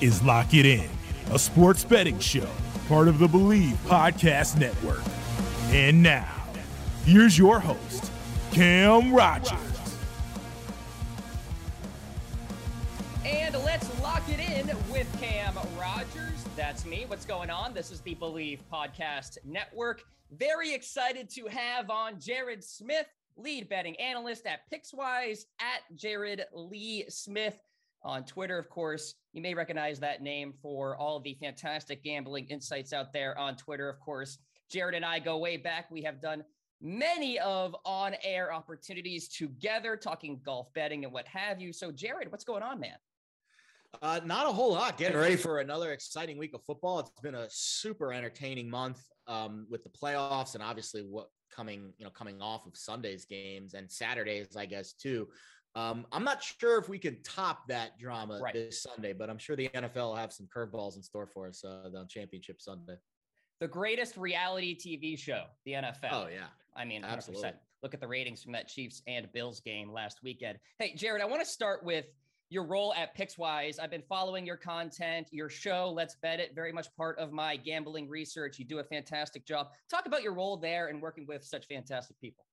is Lock It In, a sports betting show, part of the Believe Podcast Network. And now, here's your host, Cam Rogers. And let's lock it in with Cam Rogers. That's me. What's going on? This is the Believe Podcast Network. Very excited to have on Jared Smith, lead betting analyst at Pickswise, at Jared Lee Smith on Twitter, of course. You may recognize that name for all the fantastic gambling insights out there on Twitter, of course. Jared and I go way back. We have done many of on air opportunities together, talking golf betting and what have you. So, Jared, what's going on, man? Uh, not a whole lot. Getting ready for another exciting week of football. It's been a super entertaining month um, with the playoffs and obviously what coming, you know, coming off of Sunday's games and Saturdays, I guess, too. Um, I'm not sure if we can top that drama right. this Sunday, but I'm sure the NFL will have some curveballs in store for us uh, on Championship Sunday. The greatest reality TV show, the NFL. Oh yeah, I mean, 100%. absolutely. Look at the ratings from that Chiefs and Bills game last weekend. Hey, Jared, I want to start with your role at Pickswise. I've been following your content, your show, Let's Bet It, very much part of my gambling research. You do a fantastic job. Talk about your role there and working with such fantastic people.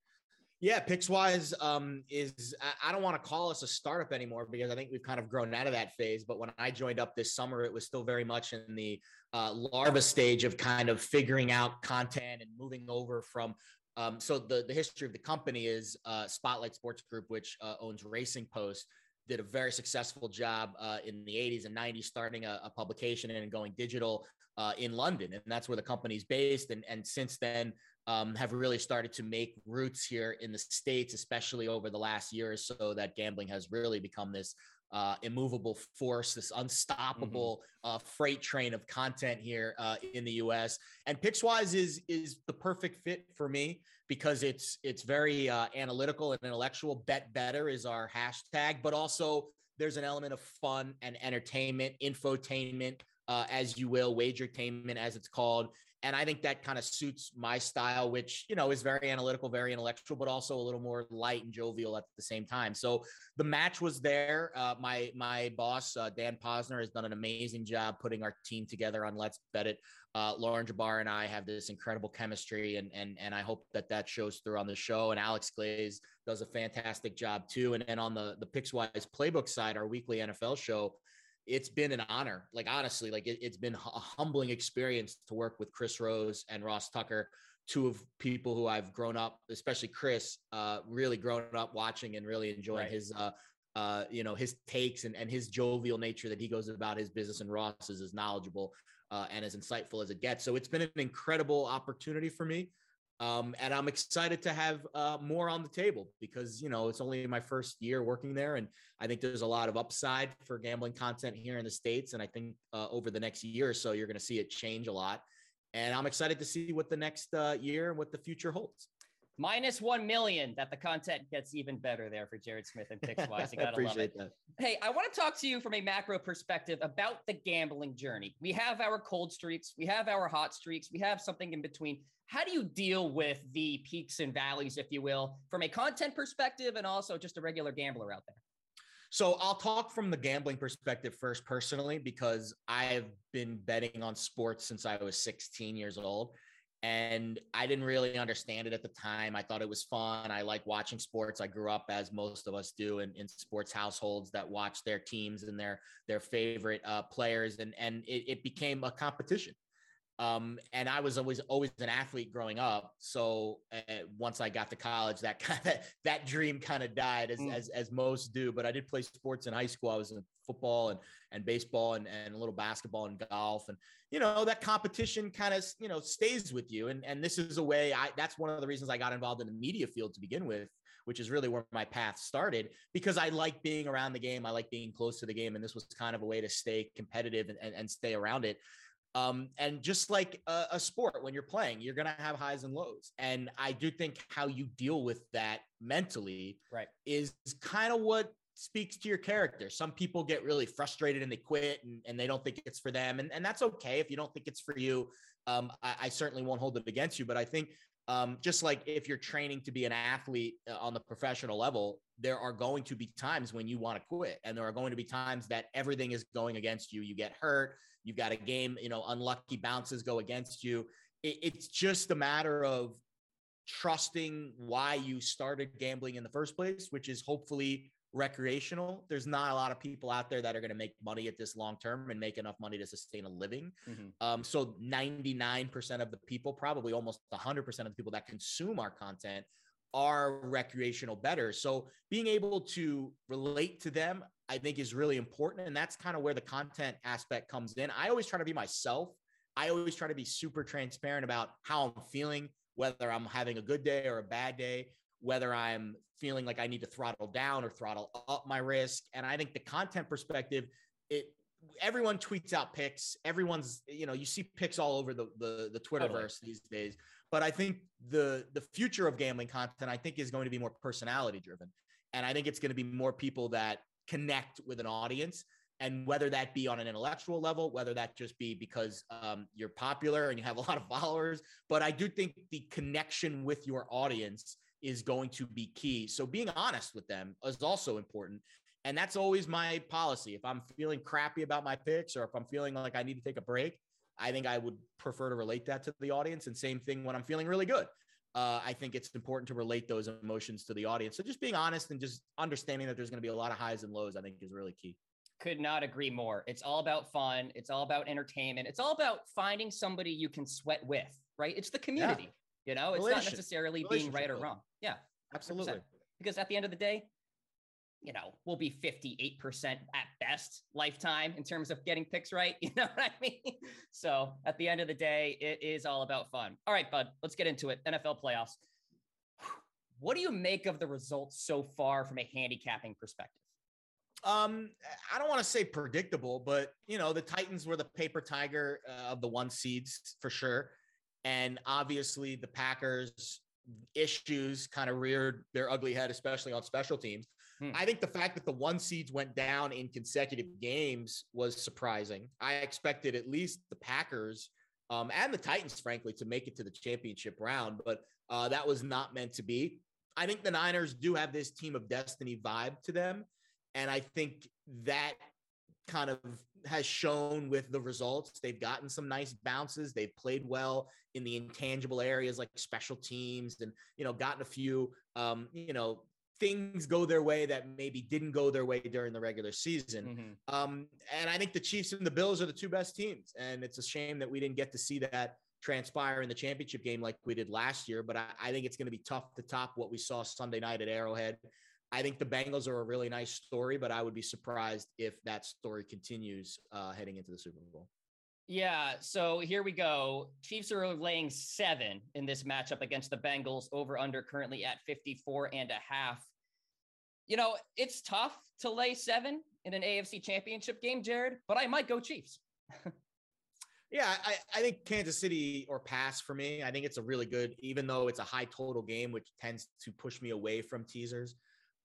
Yeah, Pickswise um, is, I don't want to call us a startup anymore because I think we've kind of grown out of that phase. But when I joined up this summer, it was still very much in the uh, larva stage of kind of figuring out content and moving over from. Um, so the, the history of the company is uh, Spotlight Sports Group, which uh, owns Racing Post did a very successful job uh, in the 80s and 90s, starting a, a publication and going digital uh, in London, and that's where the company's based. And and since then, um, have really started to make roots here in the states, especially over the last year or so. That gambling has really become this uh, immovable force, this unstoppable mm-hmm. uh, freight train of content here uh, in the U.S. And Pickswise is is the perfect fit for me because it's it's very uh, analytical and intellectual. Bet better is our hashtag, but also there's an element of fun and entertainment, infotainment, uh, as you will, wagertainment as it's called. And I think that kind of suits my style, which, you know, is very analytical, very intellectual, but also a little more light and jovial at the same time. So the match was there. Uh, my, my boss, uh, Dan Posner has done an amazing job putting our team together on Let's Bet It. Uh, Lauren Jbara and I have this incredible chemistry and, and, and I hope that that shows through on the show. And Alex Glaze does a fantastic job too. And then on the, the Pickswise playbook side, our weekly NFL show, it's been an honor. Like honestly, like it, has been a humbling experience to work with Chris Rose and Ross Tucker, two of people who I've grown up, especially Chris, uh, really grown up watching and really enjoying right. his, uh, uh, you know, his takes and, and his jovial nature that he goes about his business. And Ross is as knowledgeable uh, and as insightful as it gets. So it's been an incredible opportunity for me. Um, and I'm excited to have uh, more on the table because you know it's only my first year working there, and I think there's a lot of upside for gambling content here in the states. And I think uh, over the next year or so, you're going to see it change a lot. And I'm excited to see what the next uh, year and what the future holds minus 1 million that the content gets even better there for Jared Smith and Pickswise. You gotta love it. That. Hey, I want to talk to you from a macro perspective about the gambling journey. We have our cold streaks, we have our hot streaks, we have something in between. How do you deal with the peaks and valleys, if you will, from a content perspective and also just a regular gambler out there? So I'll talk from the gambling perspective first, personally, because I've been betting on sports since I was 16 years old and I didn't really understand it at the time. I thought it was fun. I like watching sports. I grew up as most of us do in, in sports households that watch their teams and their their favorite uh, players, and and it, it became a competition. Um, and I was always always an athlete growing up. So uh, once I got to college, that kind of that dream kind of died, as, mm. as as most do. But I did play sports in high school. I was in football and and baseball and and a little basketball and golf. And you know that competition kind of you know stays with you. And and this is a way. I that's one of the reasons I got involved in the media field to begin with which is really where my path started because I like being around the game. I like being close to the game. And this was kind of a way to stay competitive and, and, and stay around it. Um, and just like a, a sport, when you're playing, you're going to have highs and lows. And I do think how you deal with that mentally right. is kind of what speaks to your character. Some people get really frustrated and they quit and, and they don't think it's for them. And, and that's okay. If you don't think it's for you, um, I, I, certainly won't hold it against you. But I think um, just like if you're training to be an athlete uh, on the professional level, there are going to be times when you want to quit. And there are going to be times that everything is going against you. You get hurt. You've got a game, you know, unlucky bounces go against you. It, it's just a matter of trusting why you started gambling in the first place, which is hopefully recreational. There's not a lot of people out there that are going to make money at this long term and make enough money to sustain a living. Mm-hmm. Um, so 99% of the people, probably almost 100% of the people that consume our content are recreational bettors. So being able to relate to them, I think is really important. And that's kind of where the content aspect comes in. I always try to be myself. I always try to be super transparent about how I'm feeling, whether I'm having a good day or a bad day, whether I'm feeling like I need to throttle down or throttle up my risk. And I think the content perspective, it everyone tweets out picks. Everyone's, you know, you see picks all over the the, the Twitterverse totally. these days. But I think the the future of gambling content, I think, is going to be more personality driven. And I think it's going to be more people that connect with an audience. And whether that be on an intellectual level, whether that just be because um, you're popular and you have a lot of followers, but I do think the connection with your audience is going to be key. So being honest with them is also important. And that's always my policy. If I'm feeling crappy about my picks or if I'm feeling like I need to take a break, I think I would prefer to relate that to the audience. And same thing when I'm feeling really good. Uh, I think it's important to relate those emotions to the audience. So just being honest and just understanding that there's going to be a lot of highs and lows, I think is really key. Could not agree more. It's all about fun. It's all about entertainment. It's all about finding somebody you can sweat with, right? It's the community. Yeah. You know, it's not necessarily being right or wrong. Yeah, absolutely. 100%. Because at the end of the day, you know, we'll be 58% at best lifetime in terms of getting picks right. You know what I mean? So at the end of the day, it is all about fun. All right, bud, let's get into it. NFL playoffs. What do you make of the results so far from a handicapping perspective? Um, I don't want to say predictable, but you know, the Titans were the paper tiger uh, of the one seeds for sure. And obviously, the Packers' issues kind of reared their ugly head, especially on special teams. Hmm. I think the fact that the one seeds went down in consecutive games was surprising. I expected at least the Packers um, and the Titans, frankly, to make it to the championship round, but uh, that was not meant to be. I think the Niners do have this team of destiny vibe to them. And I think that kind of has shown with the results. They've gotten some nice bounces. They've played well in the intangible areas like special teams and, you know, gotten a few, um, you know, things go their way that maybe didn't go their way during the regular season. Mm-hmm. Um, and I think the Chiefs and the Bills are the two best teams. And it's a shame that we didn't get to see that transpire in the championship game like we did last year. But I, I think it's going to be tough to top what we saw Sunday night at Arrowhead. I think the Bengals are a really nice story, but I would be surprised if that story continues uh, heading into the Super Bowl. Yeah, so here we go. Chiefs are laying seven in this matchup against the Bengals, over under currently at 54 and a half. You know, it's tough to lay seven in an AFC championship game, Jared, but I might go Chiefs. yeah, I, I think Kansas City or pass for me. I think it's a really good, even though it's a high total game, which tends to push me away from teasers.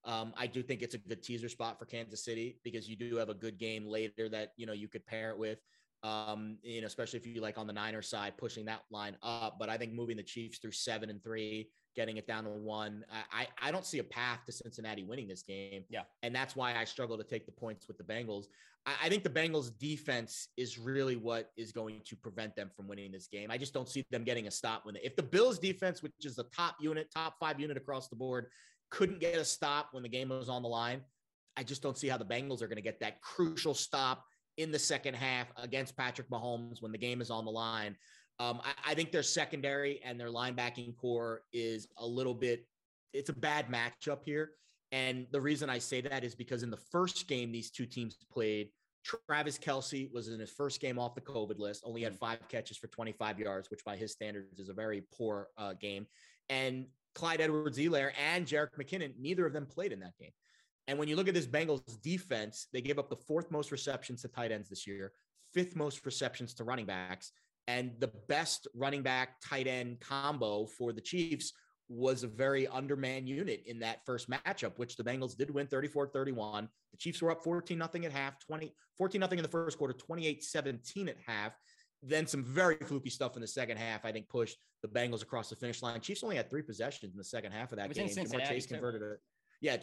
Um, I do think it's a good teaser spot for Kansas City because you do have a good game later that you know you could pair it with. Um, you know, especially if you like on the Niner side, pushing that line up. But I think moving the Chiefs through seven and three, getting it down to one, I I don't see a path to Cincinnati winning this game. Yeah, and that's why I struggle to take the points with the Bengals. I, I think the Bengals defense is really what is going to prevent them from winning this game. I just don't see them getting a stop when they, if the Bills defense, which is the top unit, top five unit across the board, couldn't get a stop when the game was on the line. I just don't see how the Bengals are going to get that crucial stop in the second half against Patrick Mahomes when the game is on the line. Um, I, I, think their secondary and their linebacking corps is a little bit, it's a bad matchup here. And the reason I say that is because in the first game these two teams played, Travis Kelce was in his first game off the COVID list, only had five catches for 25 yards, which by his standards is a very poor uh, game. And Clyde Edwards-Helaire and Jerick McKinnon, neither of them played in that game. And when you look at this Bengals defense, they gave up the fourth most receptions to tight ends this year, fifth most receptions to running backs, and the best running back tight end combo for the Chiefs was a very undermanned unit in that first matchup, which the Bengals did win 34 31. The Chiefs were up 14 nothing at half, 20, 14 nothing in the first quarter, 28 17 at half. Then some very fluky stuff in the second half, I think, pushed the Bengals across the finish line. Chiefs only had three possessions in the second half of that game. Ja'Marr Chase converted a, yeah,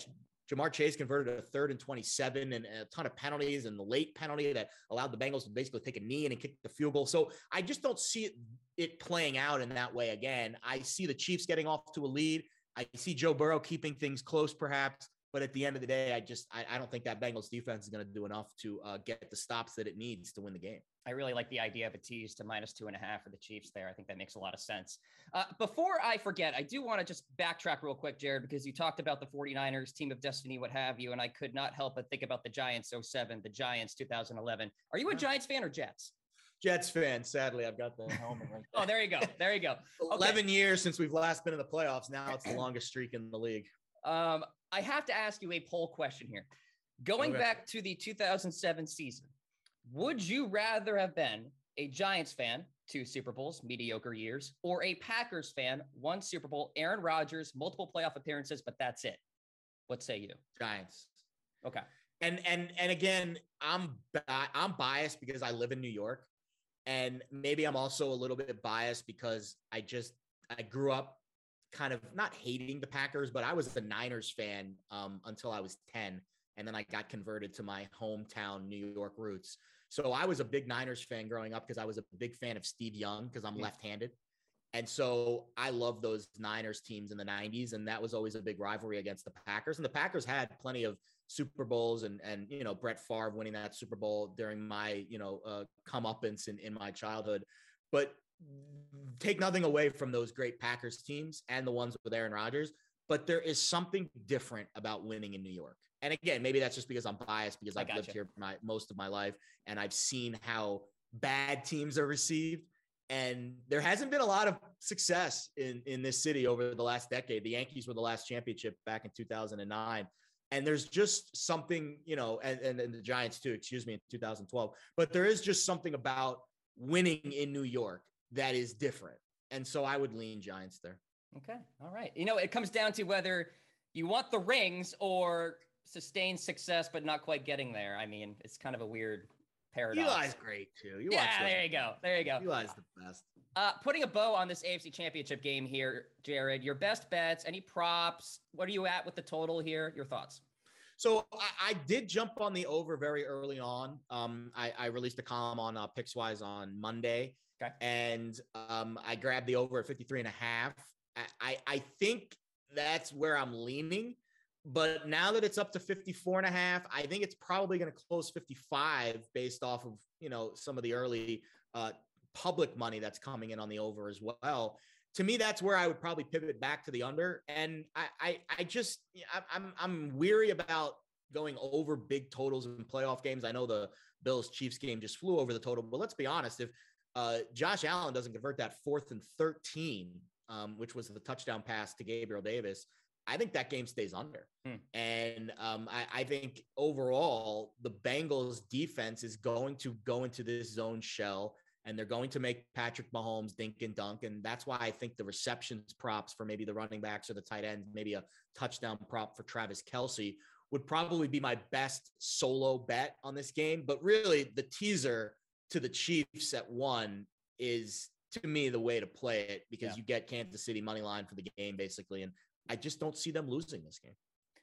Ja'Marr Chase converted a third and 27 and a ton of penalties and the late penalty that allowed the Bengals to basically take a knee and kick the field goal. So I just don't see it playing out in that way again. I see the Chiefs getting off to a lead. I see Joe Burrow keeping things close, perhaps. But at the end of the day, I just I, I don't think that Bengals defense is going to do enough to uh, get the stops that it needs to win the game. I really like the idea of a tease to minus two and a half for the Chiefs there. I think that makes a lot of sense. Uh, before I forget, I do want to just backtrack real quick, Jared, because you talked about the 49ers, team of destiny, what have you. And I could not help but think about the Giants 07, the Giants 2011. Are you a Giants fan or Jets? Jets fan. Sadly, I've got the helmet. Right oh, there you go. There you go. Okay. Eleven years since we've last been in the playoffs. Now it's the longest streak in the league. Um, I have to ask you a poll question here. Going okay. back to the 2007 season, would you rather have been a Giants fan, two Super Bowls, mediocre years, or a Packers fan, one Super Bowl, Aaron Rodgers, multiple playoff appearances, but that's it? What say you? Giants. Okay. And and and again, I'm I'm biased because I live in New York, and maybe I'm also a little bit biased because I just I grew up kind of not hating the Packers, but I was a Niners fan um, until I was 10. And then I got converted to my hometown New York roots. So I was a big Niners fan growing up because I was a big fan of Steve Young because I'm left handed. And so I love those Niners teams in the 90s. And that was always a big rivalry against the Packers. And the Packers had plenty of Super Bowls and, and you know, Brett Favre winning that Super Bowl during my, you know, uh, comeuppance in, in my childhood. But take nothing away from those great Packers teams and the ones with Aaron Rodgers, but there is something different about winning in New York. And again, maybe that's just because I'm biased because I've lived here my most of my life and I've seen how bad teams are received. And there hasn't been a lot of success in, in this city over the last decade. The Yankees were the last championship back in 2009. And there's just something, you know, and, and, and the Giants too, excuse me, in 2012. But there is just something about winning in New York that is different. And so I would lean Giants there. Okay. All right. You know, it comes down to whether you want the rings or sustain success, but not quite getting there. I mean, it's kind of a weird paradox. Eli's great too. You yeah, there you go. There you go. Eli's the best. Uh, putting a bow on this AFC Championship game here, Jared. Your best bets, any props? What are you at with the total here? Your thoughts? So I, I, did jump on the over very early on. Um, I, I, released a column on uh, Pickswise on Monday, Okay. And um, I grabbed the over at 53 and a half. I, I think that's where I'm leaning. But now that it's up to 54 and a half, I think it's probably going to close 55 based off of, you know, some of the early uh, public money that's coming in on the over as well. To me, that's where I would probably pivot back to the under. And I, I, I just, I'm, I'm weary about going over big totals in playoff games. I know the Bills Chiefs game just flew over the total, but let's be honest. If uh, Josh Allen doesn't convert that fourth and 13, um, which was the touchdown pass to Gabriel Davis, I think that game stays under. Hmm. And um, I, I, think overall, the Bengals defense is going to go into this zone shell and they're going to make Patrick Mahomes dink and dunk. And that's why I think the receptions props for maybe the running backs or the tight ends, maybe a touchdown prop for Travis Kelce would probably be my best solo bet on this game. But really, the teaser to the Chiefs at one is to me the way to play it because yeah. you get Kansas City money line for the game basically, and I just don't see them losing this game.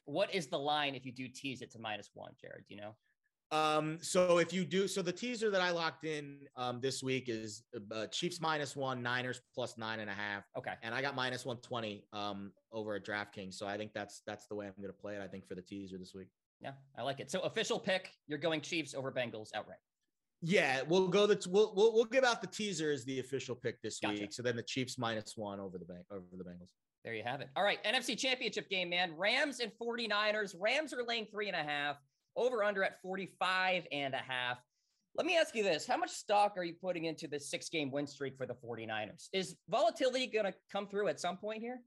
What is the line if you do tease it to minus one, Jared? Do you know? Um, so if you do, so the teaser that I locked in um, this week is uh, Chiefs minus one, Niners plus nine and a half. Okay, and I got minus one twenty um, over at DraftKings. So I think that's that's the way I'm going to play it. I think for the teaser this week. Yeah, I like it. So official pick, you're going Chiefs over Bengals outright. Yeah, we'll go. The we'll, we'll we'll give out the teaser as the official pick this gotcha. week. So then the Chiefs minus one over the bank over the Bengals. There you have it. All right, NFC Championship game, man. Rams and 49ers. Rams are laying three and a half. Over under at 45 and a half. Let me ask you this. How much stock are you putting into the six game win streak for the 49ers? Is volatility going to come through at some point here?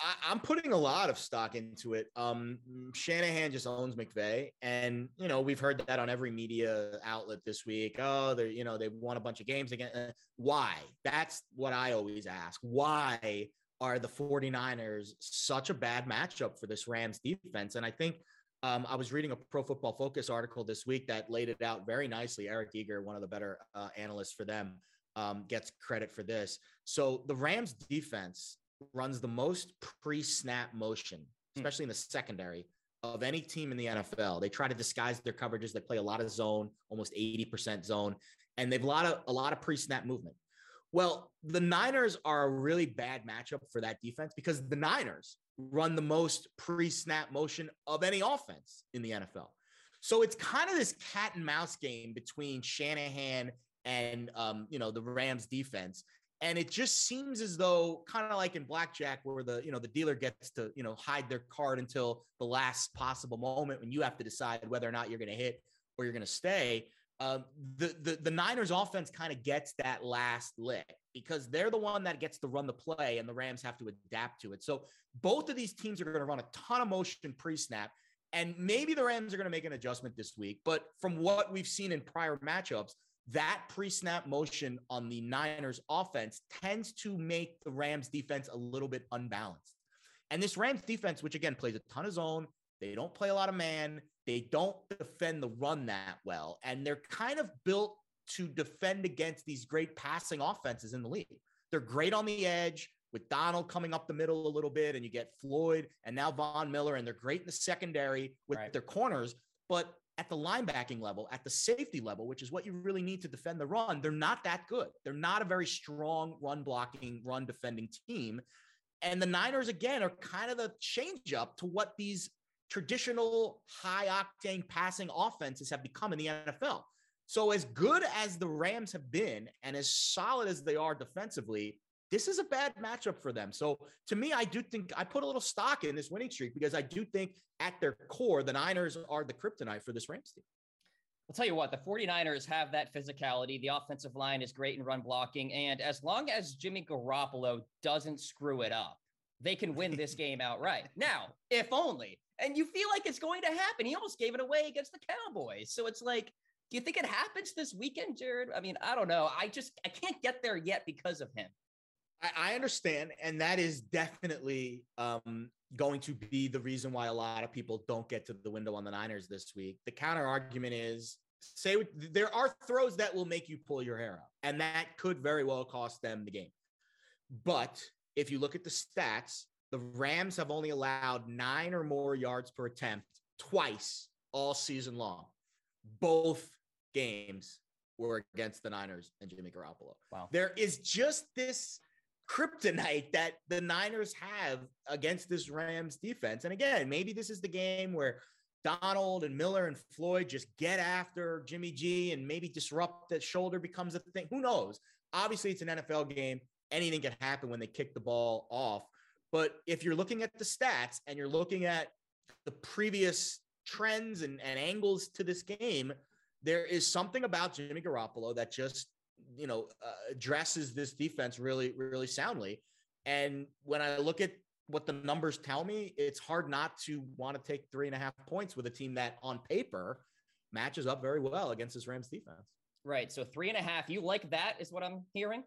I, am putting a lot of stock into it. Um, Shanahan just owns McVay, and you know we've heard that on every media outlet this week. Oh, they you know they won a bunch of games again. Uh, why? That's what I always ask. Why are the 49ers such a bad matchup for this Rams defense? And I think um, I was reading a Pro Football Focus article this week that laid it out very nicely. Eric Eager, one of the better uh, analysts for them, um, gets credit for this. So the Rams defense runs the most pre-snap motion, hmm. especially in the secondary of any team in the NFL. They try to disguise their coverages. They play a lot of zone, almost 80% zone, and they've a lot of a lot of pre-snap movement. Well, the Niners are a really bad matchup for that defense because the Niners run the most pre-snap motion of any offense in the NFL. So it's kind of this cat and mouse game between Shanahan and um, you know the Rams defense and it just seems as though kind of like in blackjack where the you know the dealer gets to you know hide their card until the last possible moment when you have to decide whether or not you're going to hit or you're going to stay um, the, the the niners offense kind of gets that last lick because they're the one that gets to run the play and the rams have to adapt to it. So both of these teams are going to run a ton of motion pre-snap and maybe the rams are going to make an adjustment this week but from what we've seen in prior matchups that pre snap motion on the Niners offense tends to make the Rams defense a little bit unbalanced. And this Rams defense, which again plays a ton of zone, they don't play a lot of man, they don't defend the run that well. And they're kind of built to defend against these great passing offenses in the league. They're great on the edge with Donald coming up the middle a little bit, and you get Floyd and now Von Miller, and they're great in the secondary with right. their corners. But at the linebacking level, at the safety level, which is what you really need to defend the run, they're not that good. They're not a very strong run blocking, run defending team. And the Niners, again, are kind of the change up to what these traditional high octane passing offenses have become in the NFL. So, as good as the Rams have been and as solid as they are defensively, this is a bad matchup for them. So to me, I do think I put a little stock in this winning streak because I do think at their core, the Niners are the kryptonite for this Rams team. I'll tell you what, the 49ers have that physicality. The offensive line is great in run blocking. And as long as Jimmy Garoppolo doesn't screw it up, they can win this game outright. Now, if only. And you feel like it's going to happen. He almost gave it away against the Cowboys. So it's like, do you think it happens this weekend, Jared? I mean, I don't know. I just I can't get there yet because of him. I, I understand, and that is definitely um, going to be the reason why a lot of people don't get to the window on the Niners this week. The counter argument is say there are throws that will make you pull your hair out, and that could very well cost them the game. But if you look at the stats, the Rams have only allowed nine or more yards per attempt twice all season long. Both games were against the Niners and Jimmy Garoppolo. Wow. There is just this kryptonite that the Niners have against this Rams defense. And again, maybe this is the game where Donald and Miller and Floyd just get after Jimmy G and maybe disrupt that shoulder becomes a thing. Who knows? Obviously, it's an NFL game. Anything can happen when they kick the ball off. But if you're looking at the stats and you're looking at the previous trends and, and angles to this game, there is something about Jimmy Garoppolo that just you know, uh, addresses this defense really, really soundly. And when I look at what the numbers tell me, it's hard not to want to take three and a half points with a team that on paper matches up very well against this Rams defense. Right. So three and a half. You like that, is what I'm hearing.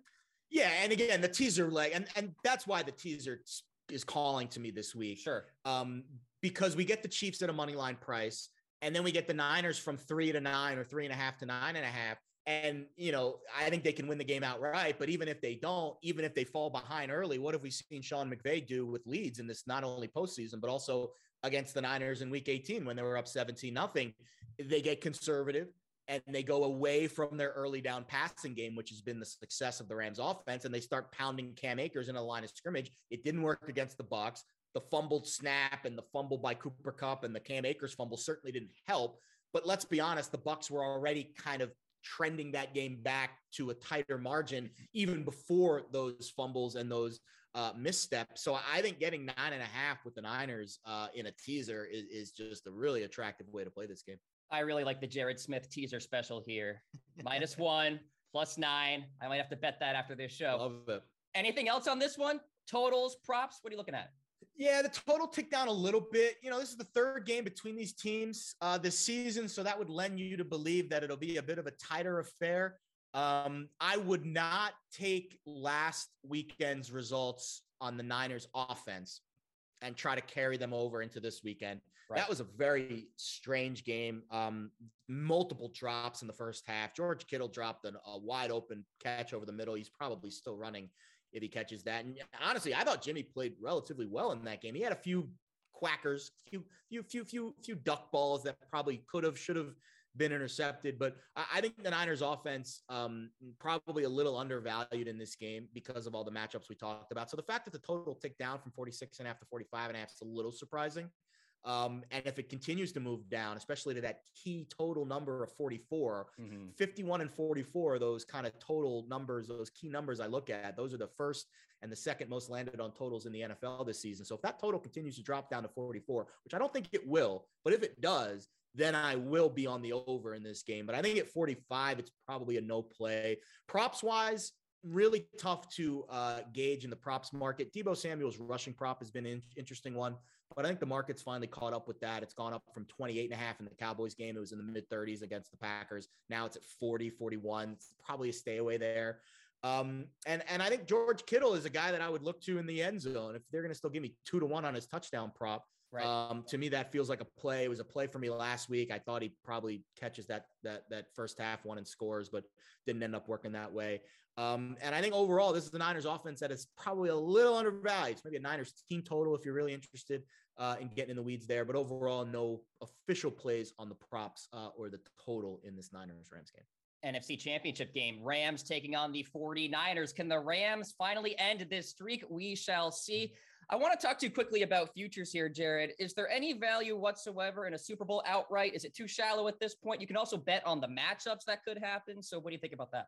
Yeah, and again, the teaser leg, and and that's why the teaser is calling to me this week. Sure. Um, because we get the Chiefs at a money line price, and then we get the Niners from three to nine or three and a half to nine and a half. And, you know, I think they can win the game outright. But even if they don't, even if they fall behind early, what have we seen Sean McVay do with leads in this not only postseason, but also against the Niners in week 18 when they were up 17 nothing? They get conservative and they go away from their early down passing game, which has been the success of the Rams offense, and they start pounding Cam Akers in a line of scrimmage. It didn't work against the Bucs. The fumbled snap and the fumble by Cooper Kupp and the Cam Akers fumble certainly didn't help. But let's be honest, the Bucs were already kind of trending that game back to a tighter margin even before those fumbles and those uh, missteps. So I think getting nine and a half with the Niners uh, in a teaser is, is just a really attractive way to play this game. I really like the Jared Smith teaser special here. Minus one, plus nine. I might have to bet that after this show. Love it. Anything else on this one? Totals, props? What are you looking at? Yeah, the total ticked down a little bit. You know, this is the third game between these teams uh, this season, so that would lend you to believe that it'll be a bit of a tighter affair. Um, I would not take last weekend's results on the Niners offense and try to carry them over into this weekend. Right. That was a very strange game. Um, multiple drops in the first half. George Kittle dropped an, a wide open catch over the middle. He's probably still running if he catches that. And honestly, I thought Jimmy played relatively well in that game. He had a few quackers, few, few, few, few, few duck balls that probably could have, should have been intercepted. But I think the Niners offense um, probably a little undervalued in this game because of all the matchups we talked about. So the fact that the total ticked down from 46 and a half to 45 and a half is a little surprising. Um, and if it continues to move down, especially to that key total number of 44, mm-hmm. 51 and 44, those kind of total numbers, those key numbers I look at, those are the first and the second most landed on totals in the NFL this season. So if that total continues to drop down to 44, which I don't think it will, but if it does, then I will be on the over in this game. But I think at 45, it's probably a no play. Props wise, really tough to uh, gauge in the props market. Deebo Samuel's rushing prop has been an interesting one, but I think the market's finally caught up with that. It's gone up from 28 and a half in the Cowboys game. It was in the mid 30s against the Packers. Now it's at 40, 41. It's probably a stay away there. Um, and and I think George Kittle is a guy that I would look to in the end zone if they're going to still give me two to one on his touchdown prop. Right. Um, to me, that feels like a play. It was a play for me last week. I thought he probably catches that that that first half one and scores, but didn't end up working that way. Um, and I think overall, this is the Niners offense that is probably a little undervalued. It's maybe a Niners team total if you're really interested uh, in getting in the weeds there. But overall, no official plays on the props uh, or the total in this Niners Rams game. NFC Championship game. Rams taking on the 49ers. Can the Rams finally end this streak? We shall see. I want to talk to you quickly about futures here, Jared. Is there any value whatsoever in a Super Bowl outright? Is it too shallow at this point? You can also bet on the matchups that could happen. So, what do you think about that?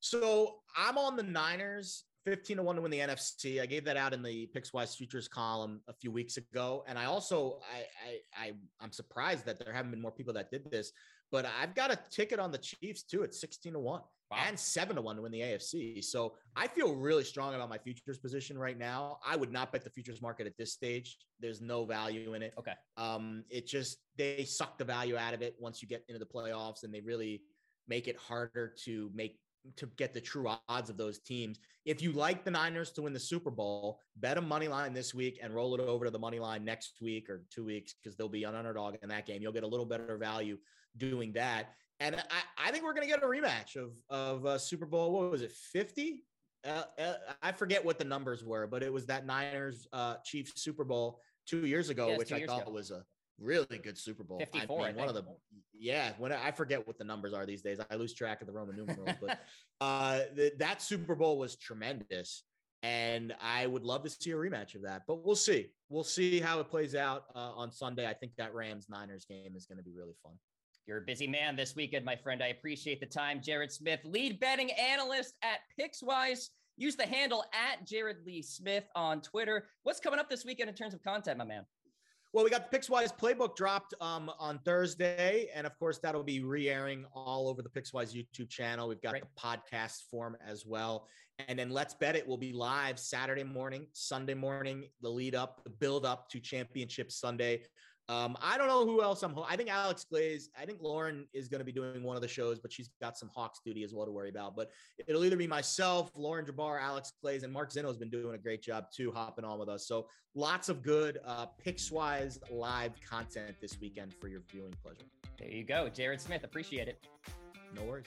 So, I'm on the Niners 15 to 1 to win the NFC. I gave that out in the Pickswise futures column a few weeks ago. And I also I, I I I'm surprised that there haven't been more people that did this, but I've got a ticket on the Chiefs too at 16 to 1 wow. and 7 to 1 to win the AFC. So I feel really strong about my futures position right now. I would not bet the futures market at this stage. There's no value in it. Okay. Um, it just they suck the value out of it once you get into the playoffs and they really make it harder to make to get the true odds of those teams. If you like the Niners to win the Super Bowl, bet a money line this week and roll it over to the money line next week or two weeks because they'll be an underdog in that game. You'll get a little better value doing that. And I, I think we're going to get a rematch of of uh, Super Bowl. What was it, fifty? Uh, uh, I forget what the numbers were, but it was that Niners uh, Chiefs Super Bowl two years ago, yes, which I thought ago. was a really good Super Bowl. 54, I mean, one of the yeah. When I forget what the numbers are these days, I lose track of the Roman numerals. but uh, the, that Super Bowl was tremendous, and I would love to see a rematch of that. But we'll see. We'll see how it plays out uh, on Sunday. I think that Rams Niners game is going to be really fun. You're a busy man this weekend, my friend. I appreciate the time. Jared Smith, lead betting analyst at Pickswise. Use the handle at Jared Lee Smith on Twitter. What's coming up this weekend in terms of content, my man? Well, we got the Pickswise playbook dropped um, on Thursday, and of course that'll be re-airing all over the Pickswise YouTube channel. We've got Great. the podcast form as well, and then Let's Bet It will be live Saturday morning, Sunday morning, the lead up, the build up to Championship Sunday. Um, I don't know who else I'm. I think Alex Glaze. I think Lauren is going to be doing one of the shows, but she's got some Hawks duty as well to worry about. But it'll either be myself, Lauren Jbara, Alex Glaze, and Mark Zeno has been doing a great job too, hopping on with us. So lots of good uh, Pickswise live content this weekend for your viewing pleasure. There you go, Jared Smith. Appreciate it. No worries.